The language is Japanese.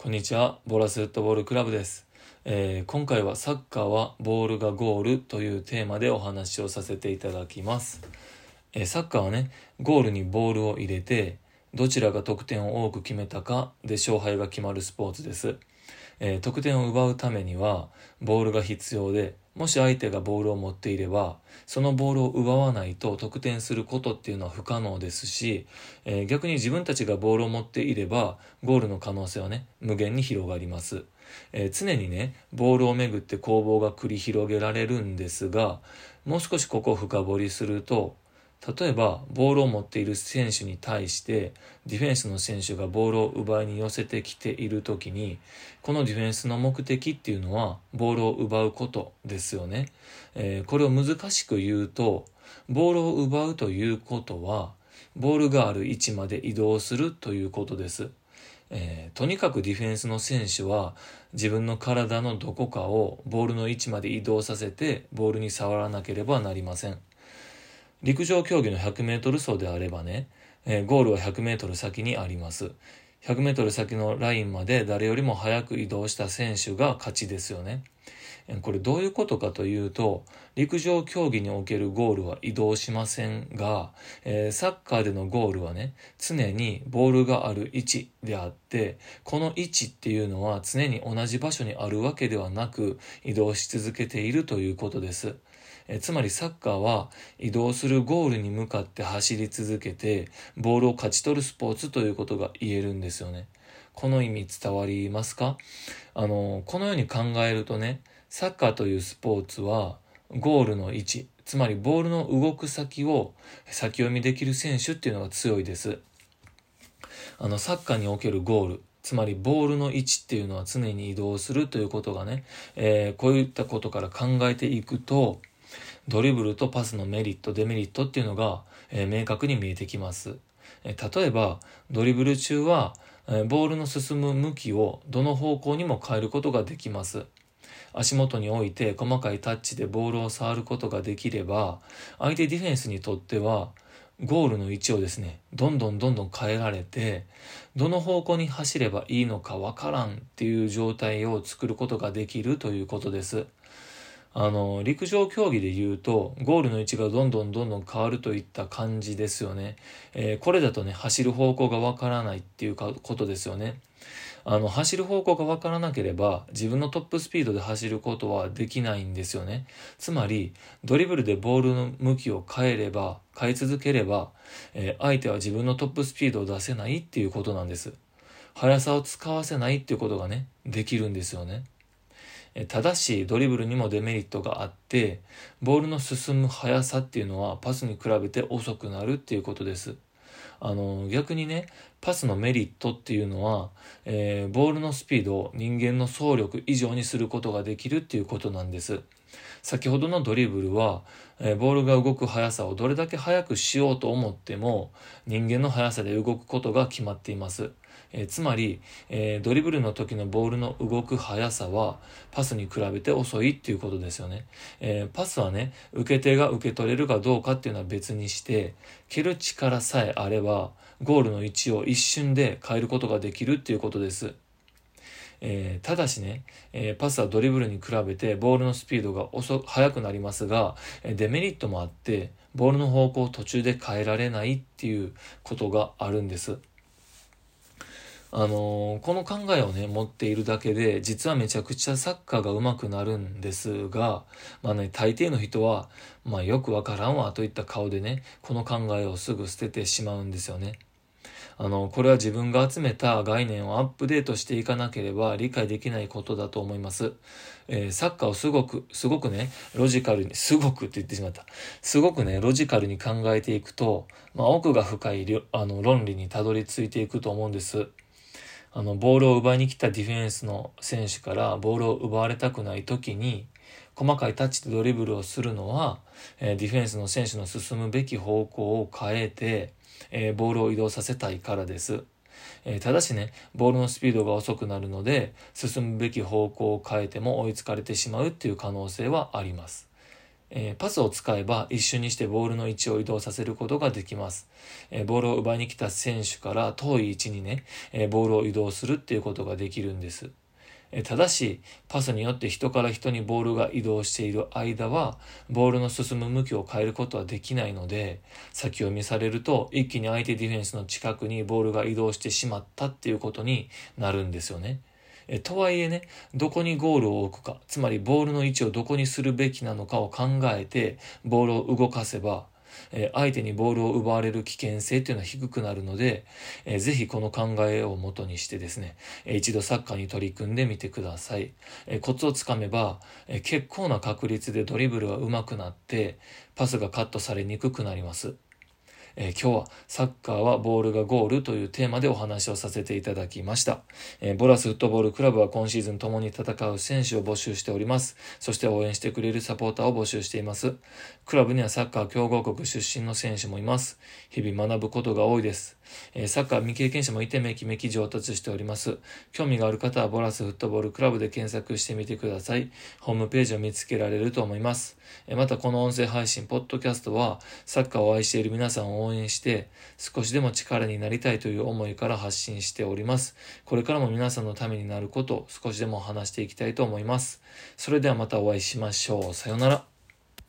こんにちは、ボラスフットボールクラブです、えー今回はサッカーはボールがゴールというテーマでお話をさせていただきます。えーサッカーはね、ゴールにボールを入れて、どちらが得点を多く決めたかで勝敗が決まるスポーツです。えー得点を奪うためにはボールが必要でもし相手がボールを持っていればそのボールを奪わないと得点することっていうのは不可能ですし、えー逆に自分たちがボールを持っていればゴールの可能性はね無限に広がります、えー常にねボールをめぐって攻防が繰り広げられるんですがもう少しここを深掘りすると例えばボールを持っている選手に対してディフェンスの選手がボールを奪いに寄せてきている時にこのディフェンスの目的っていうのはボールを奪うことですよね、えーこれを難しく言うとボールを奪うということはボールがある位置まで移動するということです。えーとにかくディフェンスの選手は自分の体のどこかをボールの位置まで移動させてボールに触らなければなりません。陸上競技の 100m 走であればね、えーゴールは 100m 先にあります。100m 先のラインまで誰よりも早く移動した選手が勝ちですよね。これどういうことかというと陸上競技におけるゴールは移動しませんが、えサッカーでのゴールはね常にボールがある位置であってこの位置っていうのは常に同じ場所にあるわけではなく移動し続けているということです。えつまりサッカーは移動するゴールに向かって走り続けてボールを勝ち取るスポーツということが言えるんですよね。この意味伝わりますか？あのこのように考えるとねサッカーというスポーツはゴールの位置つまりボールの動く先を先読みできる選手っていうのが強いです。あのサッカーにおけるゴールつまりボールの位置っていうのは常に移動するということがね、えーこういったことから考えていくとドリブルとパスのメリットデメリットっていうのが、えー明確に見えてきます、えー例えばドリブル中は、ボールの進む向きをどの方向にも変えることができます。足元に置いて細かいタッチでボールを触ることができれば相手ディフェンスにとってはゴールの位置をですねどんどんどんどん変えられてどの方向に走ればいいのかわからんっていう状態を作ることができるということです。あの陸上競技で言うとゴールの位置がどんどんどんどん変わるといった感じですよね、えーこれだとね走る方向がわからないっていうかことですよね。あの走る方向がわからなければ自分のトップスピードで走ることはできないんですよね。つまりドリブルでボールの向きを変えれば変え続ければ、えー相手は自分のトップスピードを出せないっていうことなんです。速さを使わせないっていうことがねできるんですよね。えーただしドリブルにもデメリットがあってボールの進む速さっていうのはパスに比べて遅くなるっていうことです。あの逆にねパスのメリットっていうのは、えーボールのスピードを人間の走力以上にすることができるっていうことなんです。先ほどのドリブルは、えーボールが動く速さをどれだけ速くしようと思っても人間の速さで動くことが決まっています、えーつまり、えードリブルの時のボールの動く速さはパスに比べて遅いっていうことですよね、えーパスはね受け手が受け取れるかどうかっていうのは別にして蹴る力さえあればゴールの位置を一瞬で変えることができるっていうことですえーただしね、えーパスはドリブルに比べてボールのスピードが遅速くなりますが、えーデメリットもあってボールの方向を途中で変えられないっていうことがあるんです。あのーこの考えをね持っているだけで実はめちゃくちゃサッカーが上手くなるんですがまあね大抵の人はまあよくわからんわといった顔でねこの考えをすぐ捨ててしまうんですよね。あの、これは自分が集めた概念をアップデートしていかなければ理解できないことだと思います。えーサッカーをすごく、すごくね、ロジカルに、すごくって言ってしまった。すごくね、ロジカルに考えていくと、まあ、奥が深いあの論理にたどり着いていくと思うんです。あの、ボールを奪いに来たディフェンスの選手からボールを奪われたくない時に、細かいタッチでドリブルをするのは、えーディフェンスの選手の進むべき方向を変えて、えーボールを移動させたいからです。えーただしね、ボールのスピードが遅くなるので、進むべき方向を変えても追いつかれてしまうっていう可能性はあります。えー、パスを使えば一瞬にしてボールの位置を移動させることができます。えー、ボールを奪いに来た選手から遠い位置にね、えー、ボールを移動するっていうことができるんです。えただし、パスによって人から人にボールが移動している間は、ボールの進む向きを変えることはできないので、先読みされると一気に相手ディフェンスの近くにボールが移動してしまったっていうことになるんですよね。えとはいえね、どこにゴールを置くか、つまりボールの位置をどこにするべきなのかを考えて、ボールを動かせば、え相手にボールを奪われる危険性っていうのは低くなるので、えー、ぜひこの考えをもとにしてですね、え一度サッカーに取り組んでみてください。えコツをつかめば、え結構な確率でドリブルが上手くなって、パスがカットされにくくなります。えー、今日はサッカーはボールがゴールというテーマでお話をさせていただきました。えー、ボラスフットボールクラブは今シーズン共に戦う選手を募集しております。そして応援してくれるサポーターを募集しています。クラブにはサッカー強豪国出身の選手もいます。日々学ぶことが多いです。え、サッカー未経験者もいてめきめき上達しております。興味がある方はボラスフットボールクラブで検索してみてください。ホームページを見つけられると思います。えまたこの音声配信、ポッドキャストはサッカーを愛している皆さんを応援して少しでも力になりたいという思いから発信しております。これからも皆さんのためになることを少しでも話していきたいと思います。それではまたお会いしましょう。さようなら。